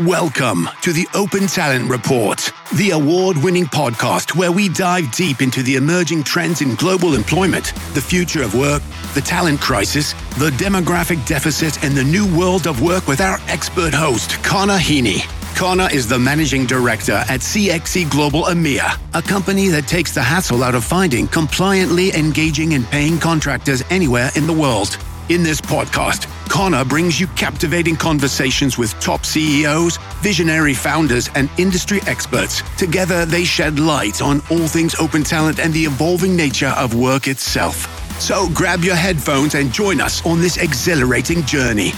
Welcome to the Open Talent Report, the award winning podcast where we dive deep into the emerging trends in global employment, the future of work, the talent crisis, the demographic deficit, and the new world of work with our expert host, Connor Heaney. Connor is the managing director at CXC Global EMEA, a company that takes the hassle out of finding compliantly engaging and paying contractors anywhere in the world. In this podcast, Connor brings you captivating conversations with top CEOs, visionary founders, and industry experts. Together, they shed light on all things open talent and the evolving nature of work itself. So grab your headphones and join us on this exhilarating journey.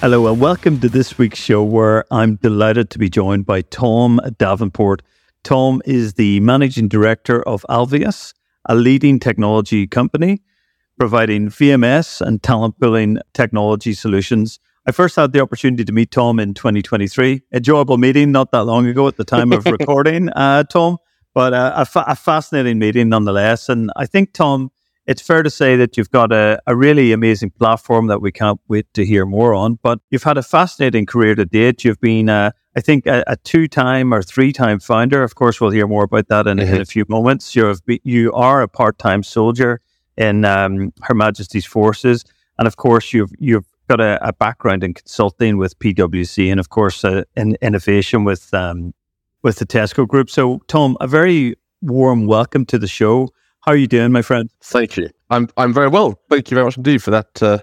Hello, and welcome to this week's show where I'm delighted to be joined by Tom Davenport. Tom is the managing director of Alvius a leading technology company providing VMS and talent pooling technology solutions. I first had the opportunity to meet Tom in 2023. Enjoyable meeting, not that long ago at the time of recording, uh, Tom, but uh, a, fa- a, fascinating meeting nonetheless. And I think, Tom, it's fair to say that you've got a, a really amazing platform that we can't wait to hear more on. But you've had a fascinating career to date. You've been uh, I think a, a two-time or three-time founder. Of course, we'll hear more about that in, mm-hmm. in a few moments. You're you are a part-time soldier in um, Her Majesty's forces, and of course, you've you've got a, a background in consulting with PwC, and of course, uh, in innovation with um, with the Tesco Group. So, Tom, a very warm welcome to the show. How are you doing, my friend? Thank you. I'm I'm very well. Thank you very much indeed for that uh,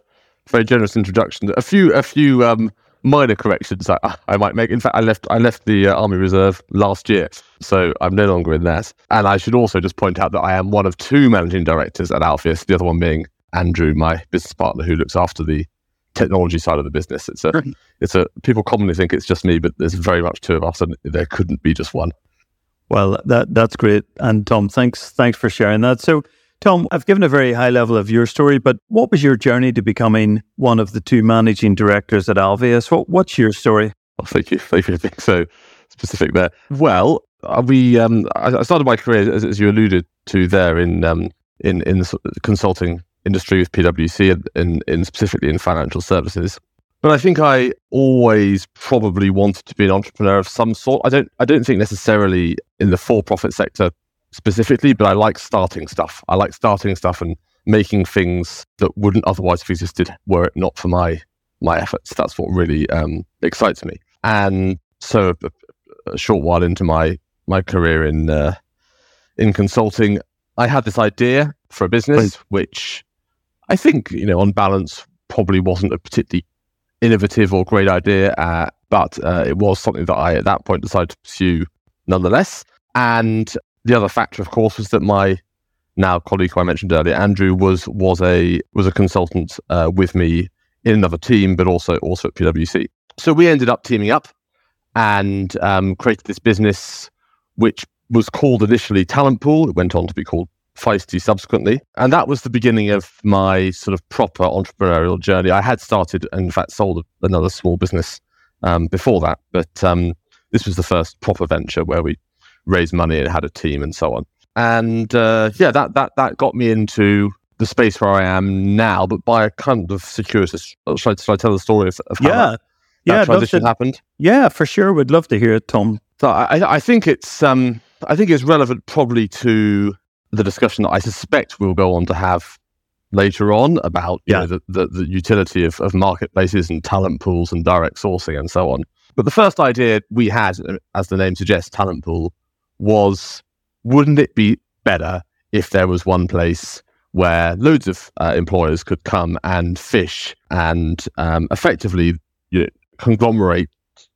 very generous introduction. A few a few um, minor corrections I, I might make. In fact, I left I left the uh, Army Reserve last year, so I'm no longer in that. And I should also just point out that I am one of two managing directors at Alvius, the other one being Andrew, my business partner, who looks after the technology side of the business. It's a it's a people commonly think it's just me, but there's very much two of us, and there couldn't be just one. Well, that that's great, and Tom, thanks thanks for sharing that. So. Tom, I've given a very high level of your story, but what was your journey to becoming one of the two managing directors at Alvius? What, what's your story? Oh, thank you. Thank you for being so specific there. Well, uh, we um, I started my career, as, as you alluded to there, in um, in in the consulting industry with PwC, and in, in specifically in financial services. But I think I always probably wanted to be an entrepreneur of some sort. I don't I don't think necessarily in the for profit sector specifically, but I like starting stuff. I like starting stuff and making things that wouldn't otherwise have existed were it not for my my efforts. That's what really um, excites me. And so, a, a, short while into my my career in uh, in consulting, I had this idea for a business, which I think you know, on balance, probably wasn't a particularly innovative or great idea, uh, but uh, it was something that I at that point decided to pursue nonetheless. And the other factor, of course, was that my now colleague who I mentioned earlier, Andrew, was was a was a consultant uh, with me in another team, but also also at PwC. So we ended up teaming up and um, created this business, which was called initially Talent Pool. It went on to be called Feisty subsequently, and that was the beginning of my sort of proper entrepreneurial journey. I had started, and in fact, sold another small business um, before that, but um, this was the first proper venture where we raised money and had a team and so on. And uh, yeah, that that that got me into the space where I am now, but by a kind of circuitous. Should I, should I tell the story of, of how yeah. that, yeah, that transition to, happened? Yeah, for sure. We'd love to hear it, Tom. So I, I think it's um, I think it's relevant probably to the discussion that I suspect we'll go on to have later on about yeah. Know, the, the, the, utility of, of marketplaces and talent pools and direct sourcing and so on. But the first idea we had, as the name suggests, talent pool, was wouldn't it be better if there was one place where loads of uh, employers could come and fish and um, effectively you know, conglomerate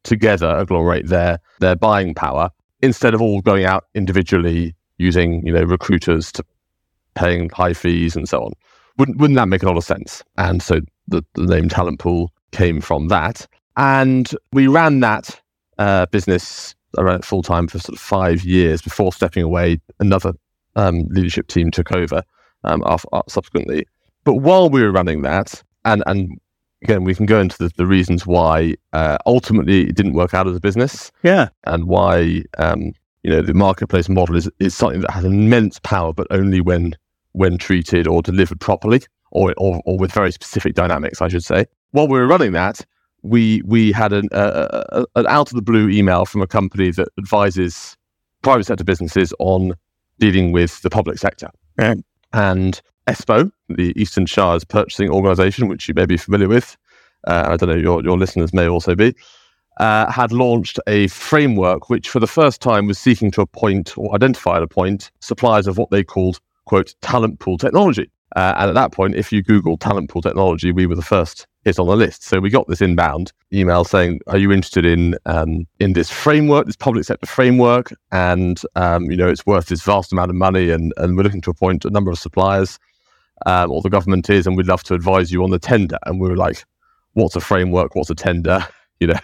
together, agglomerate their their buying power instead of all going out individually using you know recruiters to paying high fees and so on. Wouldn't wouldn't that make a lot of sense? And so the, the name Talent Pool came from that, and we ran that uh, business I ran it full time for sort of five years before stepping away. Another um, leadership team took over um, after, uh, subsequently. But while we were running that, and and again, we can go into the, the reasons why uh, ultimately it didn't work out as a business. Yeah, and why um, you know the marketplace model is is something that has immense power, but only when when treated or delivered properly, or or, or with very specific dynamics, I should say. While we were running that, we we had an, uh, an out of the blue email from a company that advises private sector businesses on dealing with the public sector. And ESPO, the Eastern Shires Purchasing Organisation, which you may be familiar with, uh, I don't know, your, your listeners may also be, uh, had launched a framework which, for the first time, was seeking to appoint or identify and appoint suppliers of what they called, quote, talent pool technology. Uh, and at that point, if you Google talent pool technology, we were the first hit on the list. So we got this inbound email saying, "Are you interested in um, in this framework, this public sector framework? And um, you know, it's worth this vast amount of money, and and we're looking to appoint a number of suppliers, um, or the government is, and we'd love to advise you on the tender." And we were like, "What's a framework? What's a tender? You know,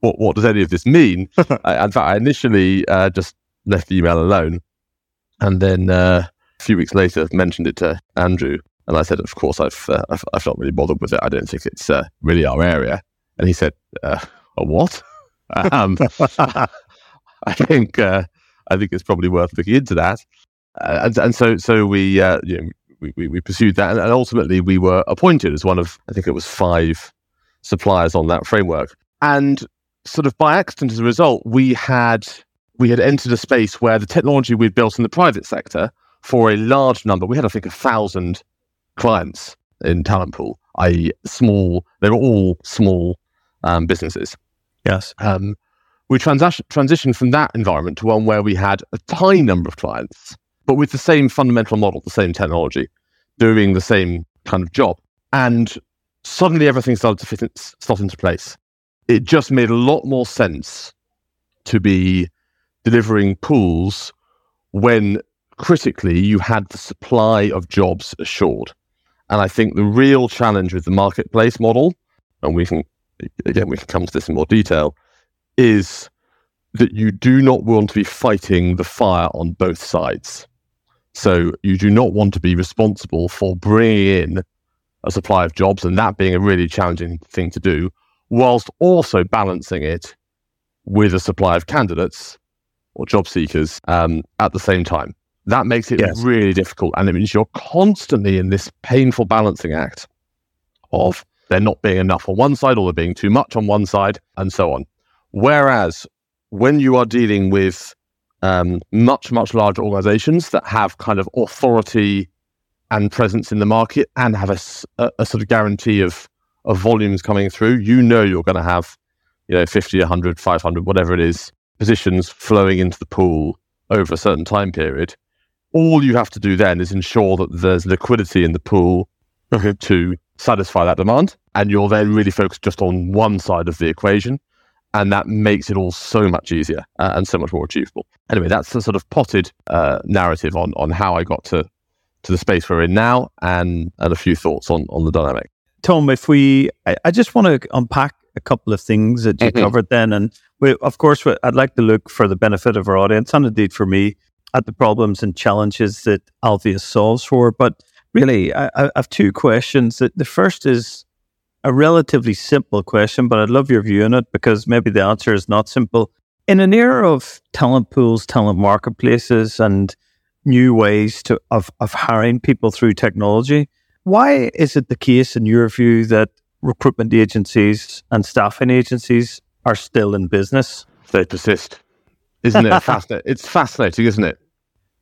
what what does any of this mean?" I, in fact, I initially uh, just left the email alone, and then. Uh, a few weeks later, mentioned it to Andrew, and I said, "Of course, I've uh, I've, I've, not really bothered with it. I don't think it's uh, really our area." And he said, uh, "A what?" um, I think uh, I think it's probably worth looking into that. Uh, and and so so we uh, you know, we, we, we pursued that, and, and ultimately we were appointed as one of I think it was five suppliers on that framework, and sort of by accident as a result, we had we had entered a space where the technology we'd built in the private sector for a large number. We had, I think, a thousand clients in Talent Pool, i.e., small. They were all small um, businesses. Yes. Um, we transition, transitioned from that environment to one where we had a tiny number of clients, but with the same fundamental model, the same technology, doing the same kind of job. And suddenly everything started to fit in, slot into place. It just made a lot more sense to be delivering pools when critically, you had the supply of jobs assured. And I think the real challenge with the marketplace model, and we can, again, we can come to this in more detail, is that you do not want to be fighting the fire on both sides. So you do not want to be responsible for bringing in a supply of jobs and that being a really challenging thing to do, whilst also balancing it with a supply of candidates or job seekers um, at the same time. That makes it yes. really difficult. And it means you're constantly in this painful balancing act of there not being enough on one side or there being too much on one side and so on. Whereas when you are dealing with um, much, much larger organizations that have kind of authority and presence in the market and have a, a, a sort of guarantee of, of volumes coming through, you know you're going to have, you know, 50, 100, 500, whatever it is, positions flowing into the pool over a certain time period all you have to do then is ensure that there's liquidity in the pool to satisfy that demand. And you're then really focused just on one side of the equation. And that makes it all so much easier uh, and so much more achievable. Anyway, that's the sort of potted uh, narrative on, on how I got to, to the space we're in now and, and a few thoughts on, on the dynamic. Tom, if we, I, I just want to unpack a couple of things that you mm-hmm. covered then. And we, of course, I'd like to look for the benefit of our audience and indeed for me at the problems and challenges that Alvius solves for. But really, I, I have two questions. The first is a relatively simple question, but I'd love your view on it because maybe the answer is not simple. In an era of talent pools, talent marketplaces, and new ways to of, of hiring people through technology, why is it the case, in your view, that recruitment agencies and staffing agencies are still in business? They persist. Isn't it fascinating? It's fascinating, isn't it?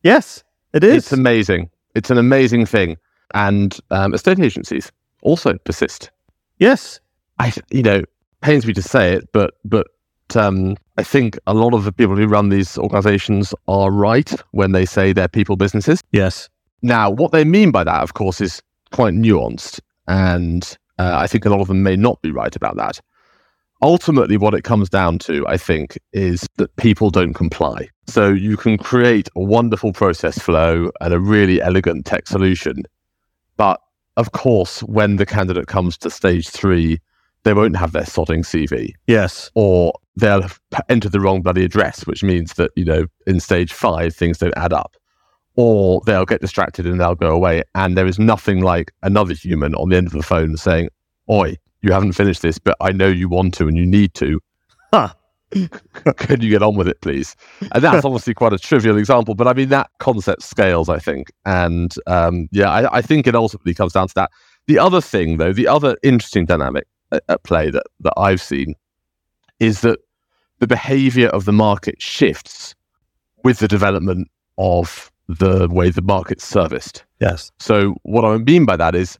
Yes, it is. It's amazing. It's an amazing thing. And um, estate agencies also persist. Yes. I, you know, pains me to say it, but but um, I think a lot of the people who run these organizations are right when they say they're people businesses. Yes. Now, what they mean by that, of course, is quite nuanced. And uh, I think a lot of them may not be right about that ultimately what it comes down to i think is that people don't comply. So you can create a wonderful process flow and a really elegant tech solution but of course when the candidate comes to stage three they won't have their sodding cv yes. Or they'll enter the wrong bloody address which means that you know in stage five things don't add up. Or they'll get distracted and they'll go away and there is nothing like another human on the end of the phone saying oi you haven't finished this, but I know you want to and you need to. Huh. Can you get on with it, please? And that's obviously quite a trivial example, but I mean, that concept scales, I think. And um, yeah, I, I think it ultimately comes down to that. The other thing, though, the other interesting dynamic at, at play that, that I've seen is that the behavior of the market shifts with the development of the way the market's serviced. Yes. So what I mean by that is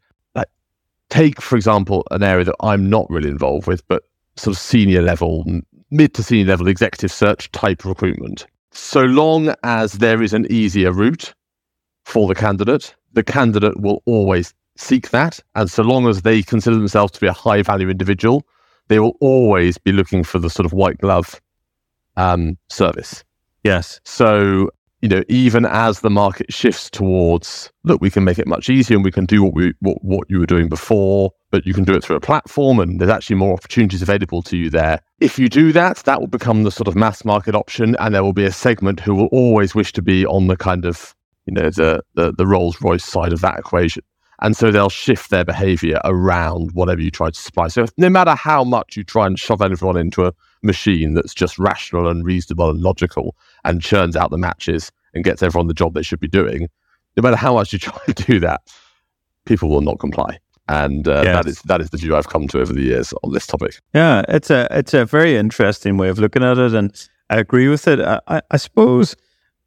take, for example, an area that I'm not really involved with, but sort of senior level, mid to senior level executive search type recruitment. So long as there is an easier route for the candidate, the candidate will always seek that. And so long as they consider themselves to be a high value individual, they will always be looking for the sort of white glove um, service. Yes. So, you know, even as the market shifts towards, look, we can make it much easier and we can do what we what, what you were doing before, but you can do it through a platform and there's actually more opportunities available to you there. If you do that, that will become the sort of mass market option and there will be a segment who will always wish to be on the kind of, you know, the the, the Rolls Royce side of that equation. And so they'll shift their behavior around whatever you try to supply. So no matter how much you try and shove everyone into a machine that's just rational and reasonable and logical and churns out the matches and gets everyone the job they should be doing, no matter how much you try to do that, people will not comply. And uh, yes. that is that is the view I've come to over the years on this topic. Yeah, it's a it's a very interesting way of looking at it, and I agree with it. I, I suppose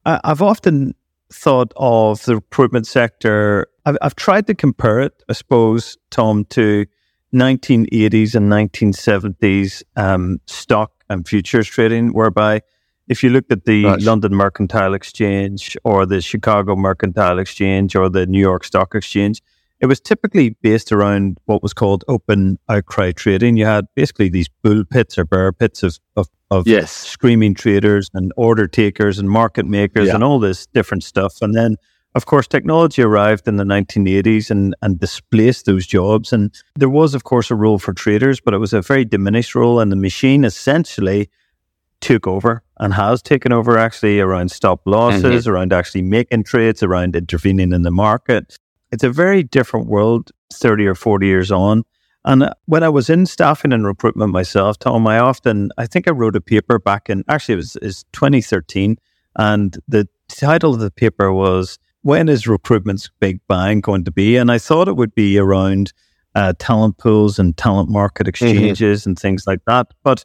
I, I've often thought of the recruitment sector. I've, I've tried to compare it, I suppose, Tom, to 1980s and 1970s um, stock and futures trading, whereby if you looked at the London Mercantile Exchange or the Chicago Mercantile Exchange or the New York Stock Exchange, it was typically based around what was called open outcry trading. You had basically these bull pits or bear pits of, of, of yes. screaming traders and order takers and market makers yeah. and all this different stuff. And then, of course, technology arrived in the 1980s and, and displaced those jobs. And there was, of course, a role for traders, but it was a very diminished role. And the machine essentially took over and has taken over actually around stop losses, mm-hmm. around actually making trades, around intervening in the market. It's a very different world 30 or 40 years on. And uh, when I was in staffing and recruitment myself, Tom, I often, I think I wrote a paper back in, actually, it was, it was 2013. And the title of the paper was, When is Recruitment's Big Bang going to be? And I thought it would be around uh, talent pools and talent market mm-hmm. exchanges mm-hmm. and things like that. But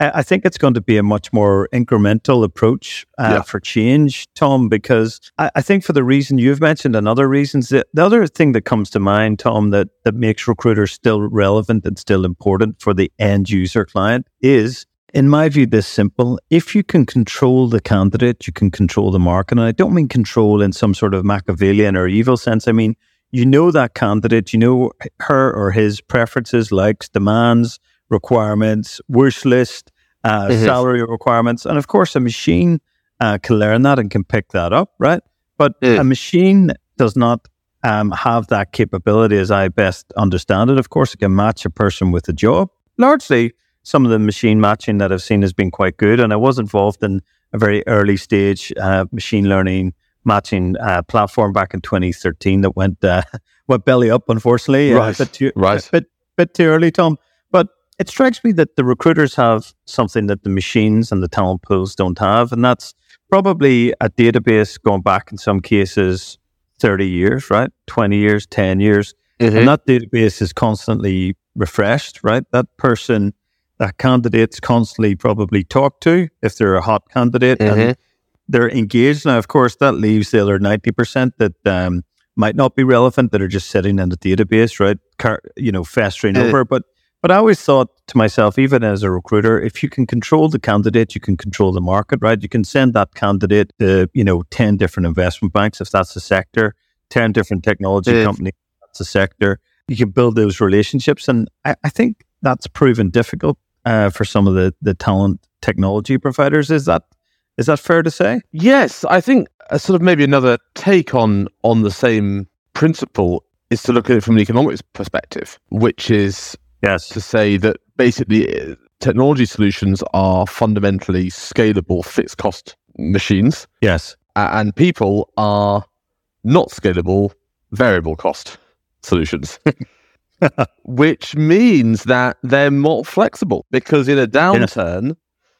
I think it's going to be a much more incremental approach uh, yeah. for change, Tom, because I, I, think for the reason you've mentioned and other reasons, the, the other thing that comes to mind, Tom, that, that makes recruiters still relevant and still important for the end user client is, in my view, this simple. If you can control the candidate, you can control the market. And I don't mean control in some sort of Machiavellian or evil sense. I mean, you know that candidate, you know her or his preferences, likes, demands, requirements, wish list, uh, mm-hmm. salary requirements. And of course, a machine uh, can learn that and can pick that up, right? But mm. a machine does not um, have that capability as I best understand it. Of course, it can match a person with a job. Largely, some of the machine matching that I've seen has been quite good. And I was involved in a very early stage uh, machine learning matching uh, platform back in 2013 that went uh, went belly up, unfortunately. Right. Uh, bit too, right. Bit, bit too early, Tom. It strikes me that the recruiters have something that the machines and the talent pools don't have, and that's probably a database going back in some cases 30 years, right? 20 years, 10 years. Mm-hmm. And that database is constantly refreshed, right? That person, that candidate's constantly probably talked to if they're a hot candidate mm-hmm. and they're engaged. Now, of course, that leaves the other 90% that um, might not be relevant that are just sitting in the database, right? Car- you know, festering mm-hmm. over. But but I always thought to myself, even as a recruiter, if you can control the candidate, you can control the market, right? You can send that candidate to, you know, 10 different investment banks, if that's the sector, 10 different technology companies, that's a sector. You can build those relationships. And I, I think that's proven difficult uh, for some of the, the talent technology providers. Is that is that fair to say? Yes, I think a sort of maybe another take on on the same principle is to look at it from an economics perspective, which is Yes. To say that basically uh, technology solutions are fundamentally scalable fixed cost machines. Yes. And people are not scalable variable cost solutions. Which means that they're more flexible because in a downturn, yes.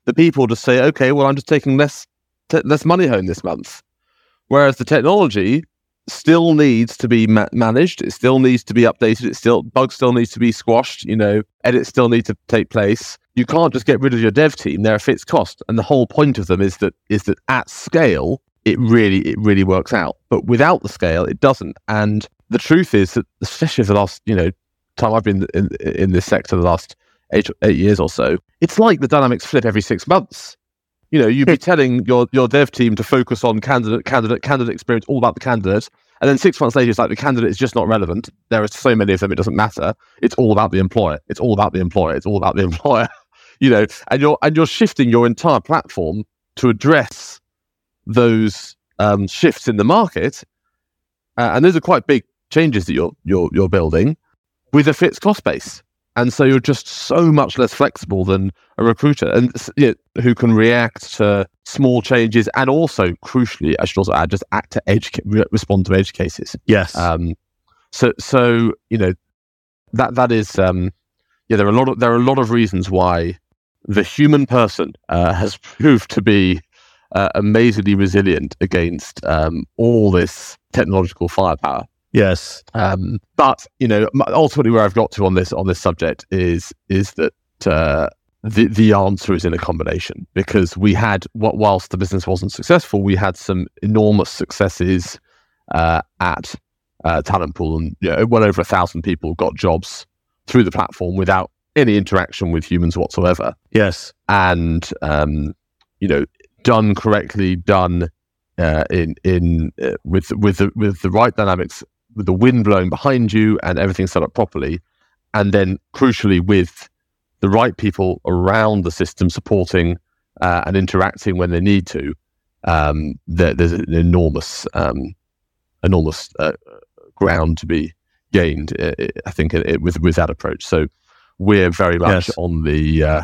the people just say, okay, well, I'm just taking less, t- less money home this month. Whereas the technology still needs to be ma- managed. It still needs to be updated. It still bugs still needs to be squashed. You know, edits still need to take place. You can't just get rid of your dev team. They're a fixed cost, and the whole point of them is that is that at scale, it really it really works out. But without the scale, it doesn't. And the truth is that, especially for the last you know time I've been in in this sector, the last eight eight years or so, it's like the dynamics flip every six months. You know, you'd be telling your your dev team to focus on candidate candidate candidate experience, all about the candidate, and then six months later, it's like the candidate is just not relevant. There are so many of them, it doesn't matter. It's all about the employer. It's all about the employer. It's all about the employer. you know, and you're and you're shifting your entire platform to address those um, shifts in the market, uh, and those are quite big changes that you're you're you're building with a fixed cost base. And so you're just so much less flexible than a recruiter, and you know, who can react to small changes, and also crucially, I should also add, just act to edge respond to edge cases. Yes. Um, so so you know that that is um, yeah. There are a lot of there are a lot of reasons why the human person uh, has proved to be uh, amazingly resilient against um, all this technological firepower. Yes. Um, but you know, ultimately, where I've got to on this on this subject is is that uh, the the answer is in a combination because we had what whilst the business wasn't successful, we had some enormous successes uh, at uh, Talent Pool, and you know, well over a thousand people got jobs through the platform without any interaction with humans whatsoever. Yes, and um, you know, done correctly, done uh, in in uh, with with the, with the right dynamics with the wind blowing behind you and everything set up properly, and then crucially with the right people around the system supporting uh, and interacting when they need to, um, there, there's an enormous, um, enormous uh, ground to be gained. Uh, I think with with that approach. So we're very much yes. on the uh,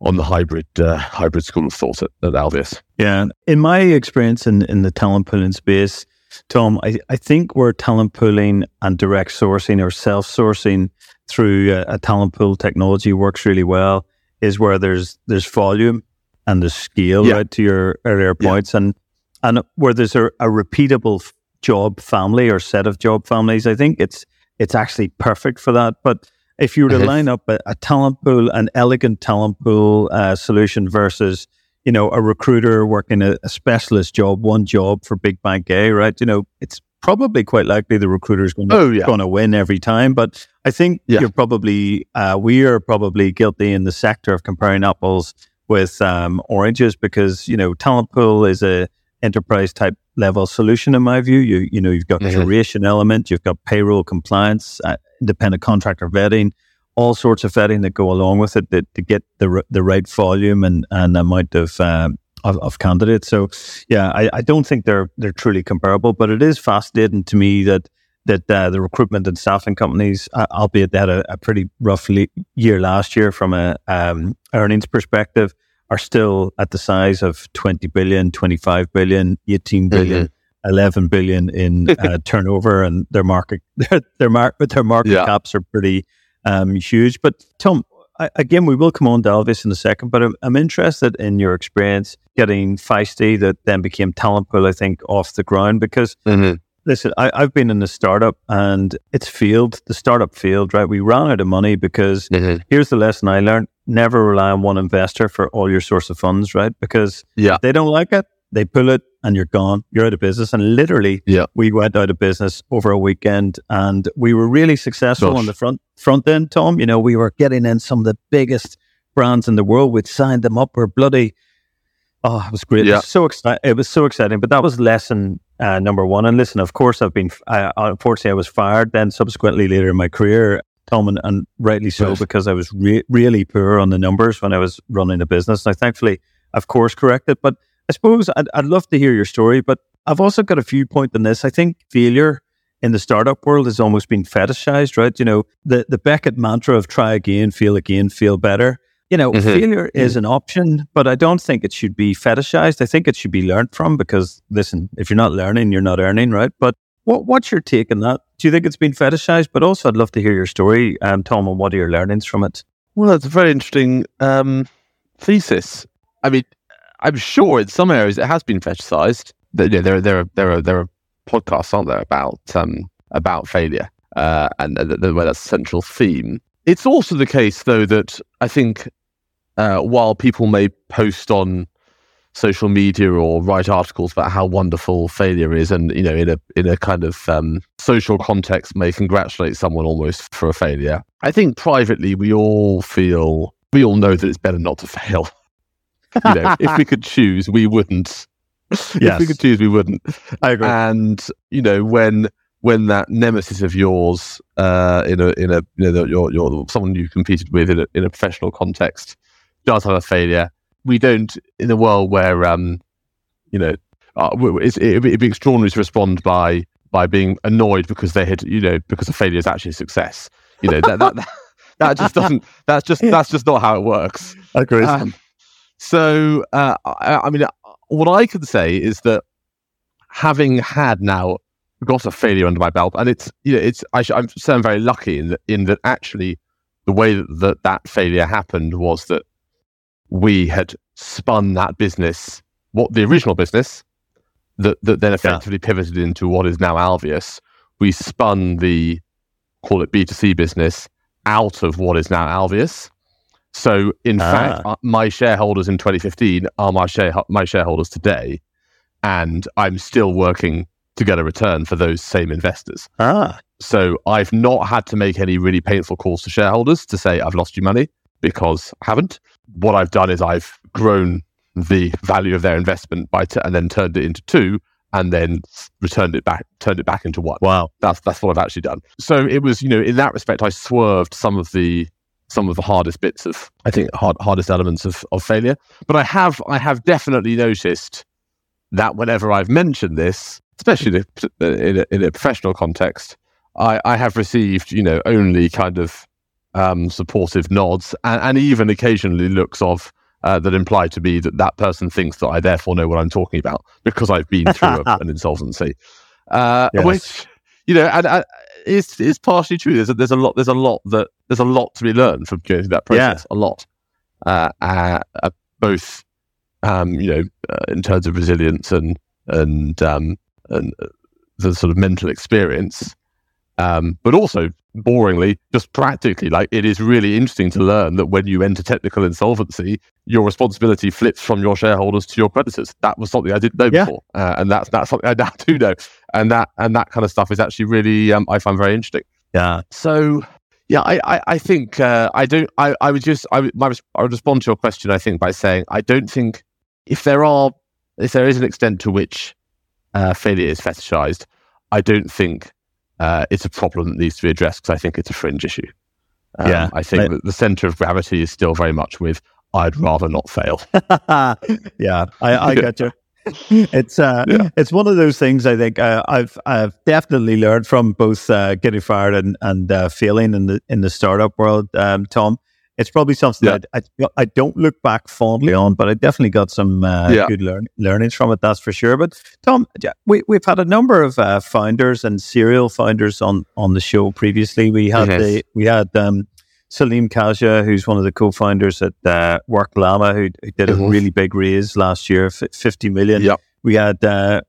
on the hybrid uh, hybrid school of thought at, at Alvius. Yeah, in my experience in in the talent pooling space, Tom, I, I think where talent pooling and direct sourcing or self sourcing through a, a, talent pool technology works really well is where there's there's volume and the scale, yeah. right? To your earlier points, yeah. and and where there's a, a repeatable job family or set of job families, I think it's it's actually perfect for that. But if you were to mm-hmm. line up a, a, talent pool, an elegant talent pool uh, solution versus you know, a recruiter working a, a, specialist job, one job for big bank A, right? You know, it's probably quite likely the recruiter is going to, oh, yeah. to win every time. But I think yeah. you're probably, uh, we are probably guilty in the sector of comparing apples with um, oranges because, you know, talent pool is a enterprise type level solution in my view. You, you know, you've got mm-hmm. curation element, you've got payroll compliance, uh, independent contractor vetting all sorts of vetting that go along with it that, to get the the right volume and, and amount of, um, of, of candidates. So, yeah, I, I don't think they're they're truly comparable, but it is fascinating to me that that uh, the recruitment and staffing companies, uh, albeit they had a, a pretty rough le- year last year from a um, earnings perspective, are still at the size of 20 billion, 25 billion, 18 billion. Mm-hmm. 11 billion in uh, turnover and their market their their, mar- their market yeah. caps are pretty um, huge. But Tom, I, again, we will come on to Alvius in a second, but I'm, I'm, interested in your experience getting Feisty that then became Talent Pool, I think, off the ground because. Mm-hmm. Listen, I, have been in the startup and it's field, the startup field, right? We ran out of money because mm-hmm. here's the lesson I learned never rely on one investor for all your source of funds, right? Because yeah. they don't like it, they pull it and you're gone. You're out of business. And literally, yeah. we went out of business over a weekend and we were really successful Gosh. on the front front end, Tom. You know, we were getting in some of the biggest brands in the world. We'd signed them up. We're bloody Oh, it was great. Yeah. It was so exciting. It was so exciting. But that was lesson uh, number one. And listen, of course, I've been, I, unfortunately, I was fired then subsequently later in my career, Tom, and, and rightly so, yes. because I was re- really poor on the numbers when I was running a business. Now, thankfully, of course, corrected. But I suppose I'd, I'd love to hear your story, but I've also got a viewpoint on this. I think failure in the startup world has almost been fetishized, right? You know, the, the Beckett mantra of try again, fail again, feel better. You know, mm-hmm. failure mm-hmm. is an option, but I don't think it should be fetishized. I think it should be learned from because, listen, if you're not learning, you're not earning, right? But what, what's your take on that? Do you think it's been fetishized? But also, I'd love to hear your story, um, Tom, and what are your learnings from it? Well, that's a very interesting um, thesis. I mean, I'm sure in some areas it has been fetishized. There, there, there, are, there are, there are podcasts, aren't there, about um, about failure uh, and uh, the, where that's a central theme. It's also the case, though, that I think uh, while people may post on social media or write articles about how wonderful failure is, and you know, in a in a kind of um, social context, may congratulate someone almost for a failure. I think privately, we all feel we all know that it's better not to fail. You know, if we could choose, we wouldn't. Yes. if we could choose, we wouldn't. I agree. And you know, when when that nemesis of yours uh, in a in a you know your your someone you competed with in a in a professional context does have a failure, we don't in a world where um you know uh, it's, it'd, be, it'd be extraordinary to respond by by being annoyed because they had you know because a failure is actually a success. You know that that, that, that just doesn't that's just that's just not how it works. I agree. Um, so uh, I, I mean, what I can say is that having had now got a failure under my belt, and it's you know it's I am so I'm very lucky in that in that actually the way that, that that failure happened was that we had spun that business, what the original business that that then effectively yeah. pivoted into what is now Alvius. We spun the call it B2C business out of what is now Alvius. So, in ah. fact, uh, my shareholders in 2015 are my share my shareholders today, and I'm still working to get a return for those same investors. Ah. So I've not had to make any really painful calls to shareholders to say I've lost you money because I haven't. What I've done is I've grown the value of their investment by t- and then turned it into two and then returned it back turned it back into one. Wow. That's that's what I've actually done. So it was, you know, in that respect I swerved some of the some of the hardest bits of I think hard, hardest elements of, of failure. But I have I have definitely noticed that whenever I've mentioned this, especially in a, in a professional context, I, I, have received, you know, only kind of um, supportive nods and, and, even occasionally looks of uh, that imply to me that that person thinks that I therefore know what I'm talking about because I've been through a, an insolvency, uh, yes. which you know, and, and it's it's partially true. There's a, there's a lot there's a lot that there's a lot to be learned from going through that process. Yeah. A lot, uh, uh, uh both um, you know, uh, in terms of resilience and and um, and uh, the sort of mental experience, um, but also boringly, just practically, like it is really interesting to learn that when you enter technical insolvency, your responsibility flips from your shareholders to your creditors. That was something I didn't know yeah. before, uh, and that's that's something I now do know, and that and that kind of stuff is actually really um, I find very interesting. Yeah. So yeah, I, I, I think uh, I don't. I, I would just I would, my, I would respond to your question. I think by saying I don't think if there are if there is an extent to which uh, failure is fetishized, I don't think uh, it's a problem that needs to be addressed because I think it's a fringe issue. Um, yeah, I think that the center of gravity is still very much with I'd rather not fail. yeah, I, I get you. It's uh, yeah. it's one of those things. I think uh, I've I've definitely learned from both uh, getting fired and and uh, failing in the in the startup world. Um, Tom, it's probably something yeah. that I, I don't look back fondly on, but I definitely got some uh, yeah. good learn, learnings from it. That's for sure. But Tom, we we've had a number of uh, founders and serial founders on on the show previously. We had yes. the we had um, Salim Khaja, who's one of the co-founders at uh, Work Llama, who, who did mm-hmm. a really big raise last year, fifty million. Yep. We had uh,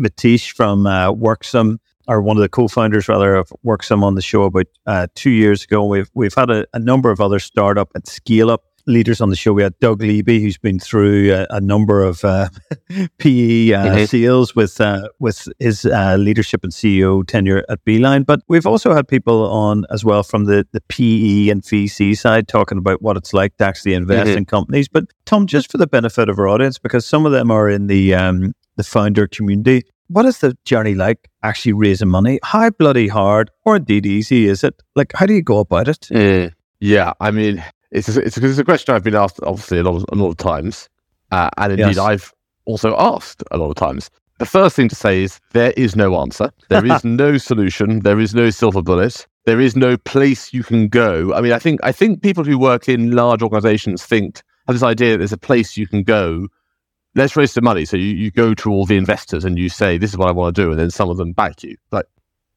Matish from uh, Worksome or one of the co-founders rather of Worksome on the show about uh, two years ago. We've we've had a, a, number of other startup and scale up leaders on the show. We had Doug Leeby, who's been through a, a number of uh, PE uh, mm-hmm. sales with uh, with his uh, leadership and CEO tenure at Beeline. But we've also had people on as well from the, the PE and VC side talking about what it's like to actually invest mm-hmm. in companies. But Tom, just for the benefit of our audience, because some of them are in the um, the founder community, what is the journey like actually raising money? How bloody hard or indeed easy is it? Like, how do you go about it? Uh, yeah, I mean, it's a, it's, a, it's a question I've been asked obviously a lot of, a lot of times, uh, and indeed yes. I've also asked a lot of times. The first thing to say is there is no answer. There is no solution. There is no silver bullet. There is no place you can go. I mean, I think I think people who work in large organizations think have this idea that there's a place you can go let's raise some money. So you, you go to all the investors and you say, this is what I want to do. And then some of them back you. Like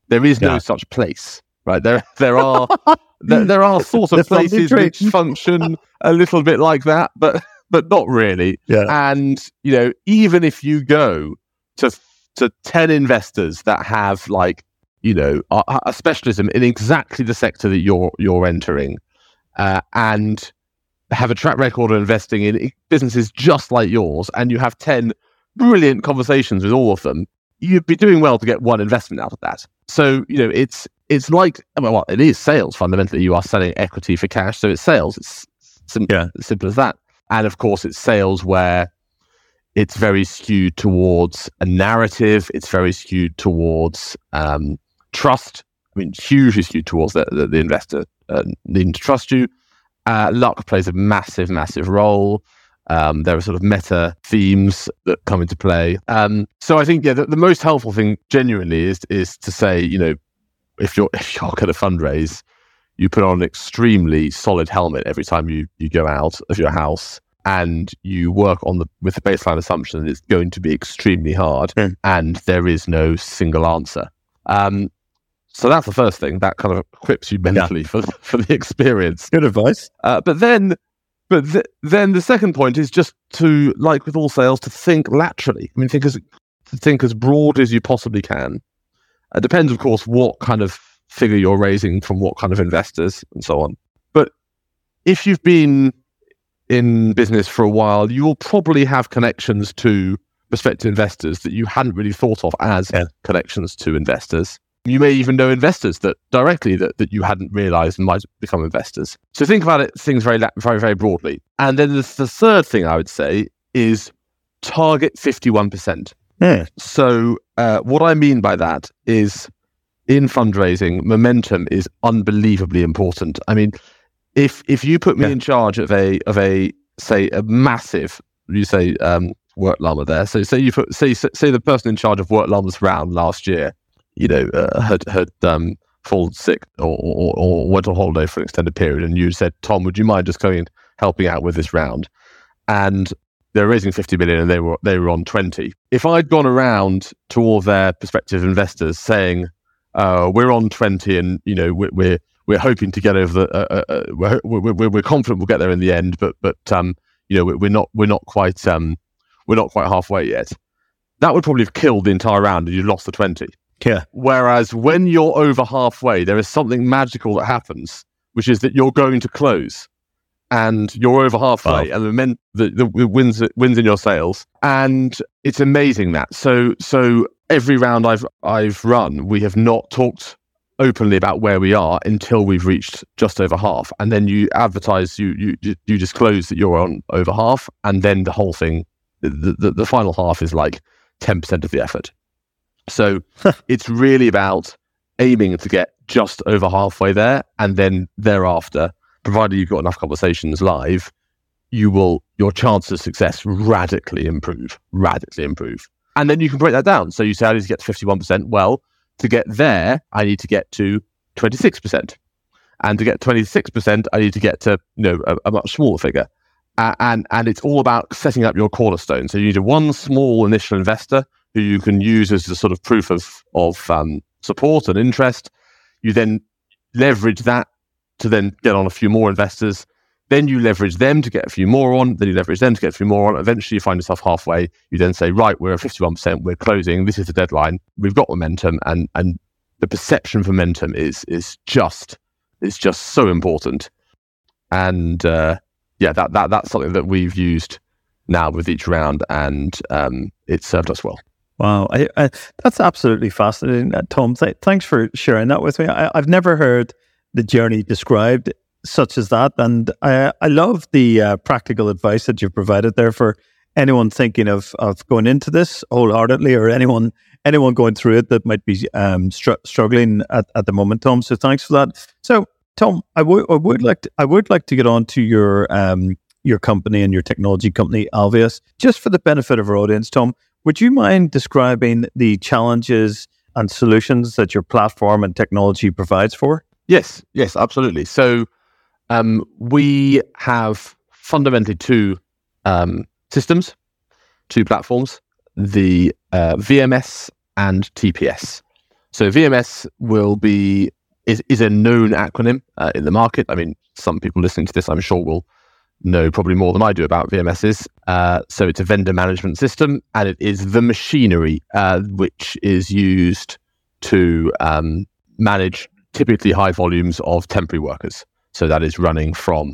there is no yeah. such place, right? There, there are, there, there, are sort of places which function a little bit like that, but, but not really. Yeah. And, you know, even if you go to, to 10 investors that have like, you know, a, a specialism in exactly the sector that you're, you're entering uh, and have a track record of investing in businesses just like yours, and you have 10 brilliant conversations with all of them, you'd be doing well to get one investment out of that. So, you know, it's, it's like, well, it is sales fundamentally. You are selling equity for cash. So it's sales. It's sim- yeah. simple as that. And of course, it's sales where it's very skewed towards a narrative. It's very skewed towards um, trust. I mean, hugely skewed towards the, the, the investor uh, needing to trust you. Uh, luck plays a massive, massive role. Um, there are sort of meta themes that come into play. Um, so I think, yeah, the, the, most helpful thing genuinely is is to say, you know, if you're if you're going to fundraise, you put on an extremely solid helmet every time you you go out of your house and you work on the with the baseline assumption that it's going to be extremely hard mm. and there is no single answer. Um, so that's the first thing that kind of equips you mentally yeah. for for the experience. Good advice. Uh, but then, but th- then the second point is just to like with all sales to think laterally. I mean, think as to think as broad as you possibly can. It depends, of course, what kind of figure you're raising from what kind of investors and so on. But if you've been in business for a while, you will probably have connections to prospective investors that you hadn't really thought of as yeah. connections to investors. You may even know investors that directly that, that you hadn't realized and might become investors. So think about it, things very, very, very broadly. And then the, the third thing I would say is target 51%. Yeah. So uh, what I mean by that is in fundraising, momentum is unbelievably important. I mean, if if you put me yeah. in charge of a of a say a massive you say um, work llama there. So say you put say say the person in charge of work llamas round last year, you know, uh, had had um, fallen sick or, or, or went on holiday for an extended period, and you said, Tom, would you mind just coming and helping out with this round? And they're raising 50 million and they were they were on 20 if i'd gone around to all their prospective investors saying uh, we're on 20 and you know we're, we're we're hoping to get over the. Uh, uh, uh we're, we're, we're confident we'll get there in the end, but but um, you know we're not we're not quite um, we're not quite halfway yet. That would probably have killed the entire round, and you lost the twenty. Yeah. Whereas when you're over halfway, there is something magical that happens, which is that you're going to close, and you're over halfway, oh. and the men the, the wins wins in your sales, and it's amazing that. So so every round I've I've run, we have not talked openly about where we are until we've reached just over half, and then you advertise, you you you disclose that you're on over half, and then the whole thing, the the, the final half is like ten percent of the effort. So it's really about aiming to get just over halfway there, and then thereafter, provided you've got enough conversations live, you will your chance of success radically improve, radically improve. And then you can break that down. So you say I need to get to fifty one percent. Well, to get there, I need to get to 26%. And to get 26%, I need to get to you know a, a much smaller figure. Uh, and and it's all about setting up your cornerstone. So you need a one small initial investor who you can use as a sort of proof of of um, support and interest. You then leverage that to then get on a few more investors. Then you leverage them to get a few more on. Then you leverage them to get a few more on. Eventually, you find yourself halfway. You then say, right, we're at 51%. We're closing. This is the deadline. We've got momentum. And, and the perception of momentum is, is just, is just so important. And, uh, yeah, that, that, that's something that we've used now with each round and, um, it served us well. Wow, I, I, that's absolutely fascinating, uh, Tom. Th- thanks for sharing that with me. I, have never heard the journey described such as that. And I, I love the uh, practical advice that you've provided there for anyone thinking of of going into this wholeheartedly, or anyone anyone going through it that might be um, str- struggling at, at the moment. Tom, so thanks for that. So, Tom, I would I would like to, I would like to get on to your um, your company and your technology company, Alvius, just for the benefit of our audience. Tom, would you mind describing the challenges and solutions that your platform and technology provides for? Yes, yes, absolutely. So um, we have fundamentally two um, systems, two platforms, the uh, VMS and TPS. So VMS will be is, is a known acronym uh, in the market. I mean, some people listening to this, I'm sure, will know probably more than I do about VMSs. Uh, so it's a vendor management system, and it is the machinery uh, which is used to um, manage typically high volumes of temporary workers. So that is running from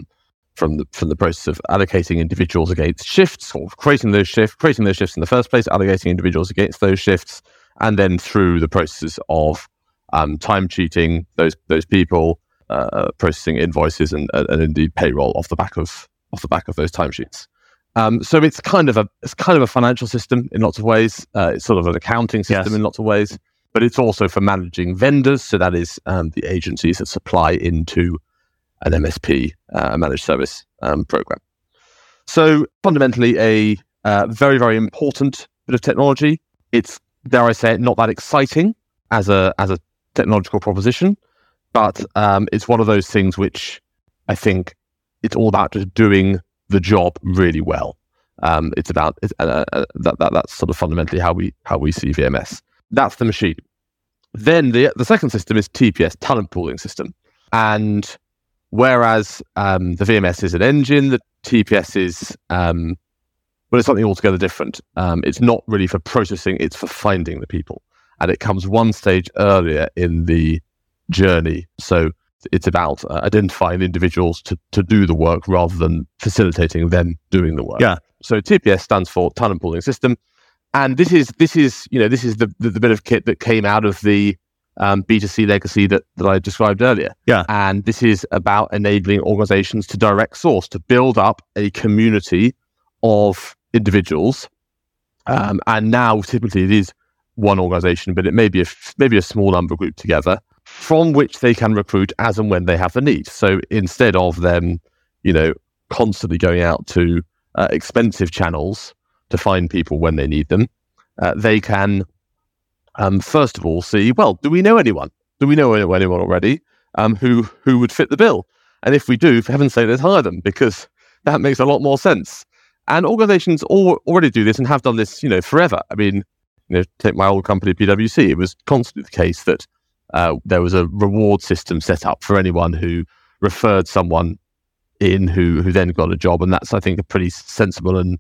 from the from the process of allocating individuals against shifts, or creating those shifts, creating those shifts in the first place, allocating individuals against those shifts, and then through the processes of um, time sheeting those those people, uh, processing invoices, and, and indeed payroll off the back of off the back of those timesheets. Um, so it's kind of a it's kind of a financial system in lots of ways. Uh, it's sort of an accounting system yes. in lots of ways, but it's also for managing vendors. So that is um, the agencies that supply into an MSP, uh, a managed service um, program. So fundamentally, a uh, very very important bit of technology. It's dare I say it, not that exciting as a as a technological proposition, but um, it's one of those things which I think it's all about just doing the job really well. Um, it's about it's, uh, uh, that, that that's sort of fundamentally how we how we see VMS. That's the machine. Then the the second system is TPS, talent pooling system, and whereas um, the VMS is an engine, the TPS is um, well, it's something altogether different. Um, it's not really for processing; it's for finding the people, and it comes one stage earlier in the journey. So it's about uh, identifying individuals to, to do the work rather than facilitating them doing the work. Yeah. So TPS stands for talent pooling system, and this is this is you know this is the the, the bit of kit that came out of the um, B2C legacy that, that I described earlier. Yeah. And this is about enabling organizations to direct source, to build up a community of individuals. Um, and now typically it is one organization, but it may be a, maybe a small number grouped together from which they can recruit as and when they have the need. So instead of them, you know, constantly going out to uh, expensive channels to find people when they need them, uh, they can um, first of all see, well, do we know anyone? Do we know anyone already um, who who would fit the bill? And if we do, for heaven's sake, let's hire them because that makes a lot more sense. And organizations already do this and have done this, you know, forever. I mean, you know, take my old company, PwC. It was constantly the case that uh, there was a reward system set up for anyone who referred someone in who who then got a job, and that's I think a pretty sensible and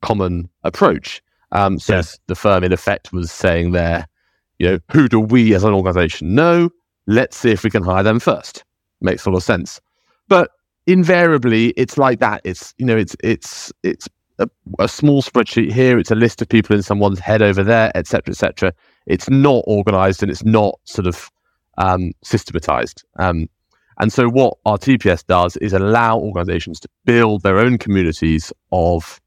common approach. Um, so yes. the firm, in effect, was saying there, you know, who do we as an organisation know? Let's see if we can hire them first. Makes a lot of sense, but invariably it's like that. It's you know, it's it's it's a, a small spreadsheet here. It's a list of people in someone's head over there, etc., etc it's not organized and it's not sort of um, systematized. Um, and so, what our TPS does is allow organizations to build their own communities of,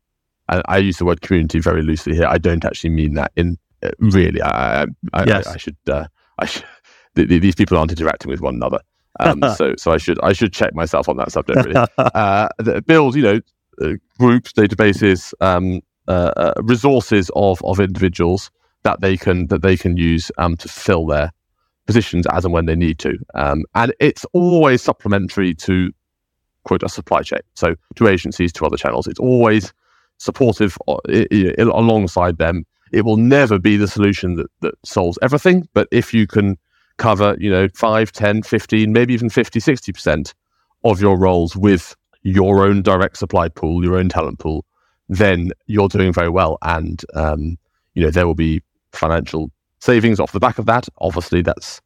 and I use the word community very loosely here. I don't actually mean that in uh, really. I, I, yes. I, I should, uh, I should th- th- these people aren't interacting with one another. Um, so, so I should, I should check myself on that subject. Really, uh, build, you know, uh, groups, databases, um, uh, uh, resources of of individuals that they can that they can use um, to fill their positions as and when they need to. Um, and it's always supplementary to quote a supply chain, so to agencies, to other channels. It's always supportive uh, alongside them. It will never be the solution that, that solves everything, but if you can cover, you know, 5, 10, 15, maybe even 50, 60% of your roles with your own direct supply pool, your own talent pool, then you're doing very well. And, um, you know, there will be financial savings off the back of that. Obviously, that's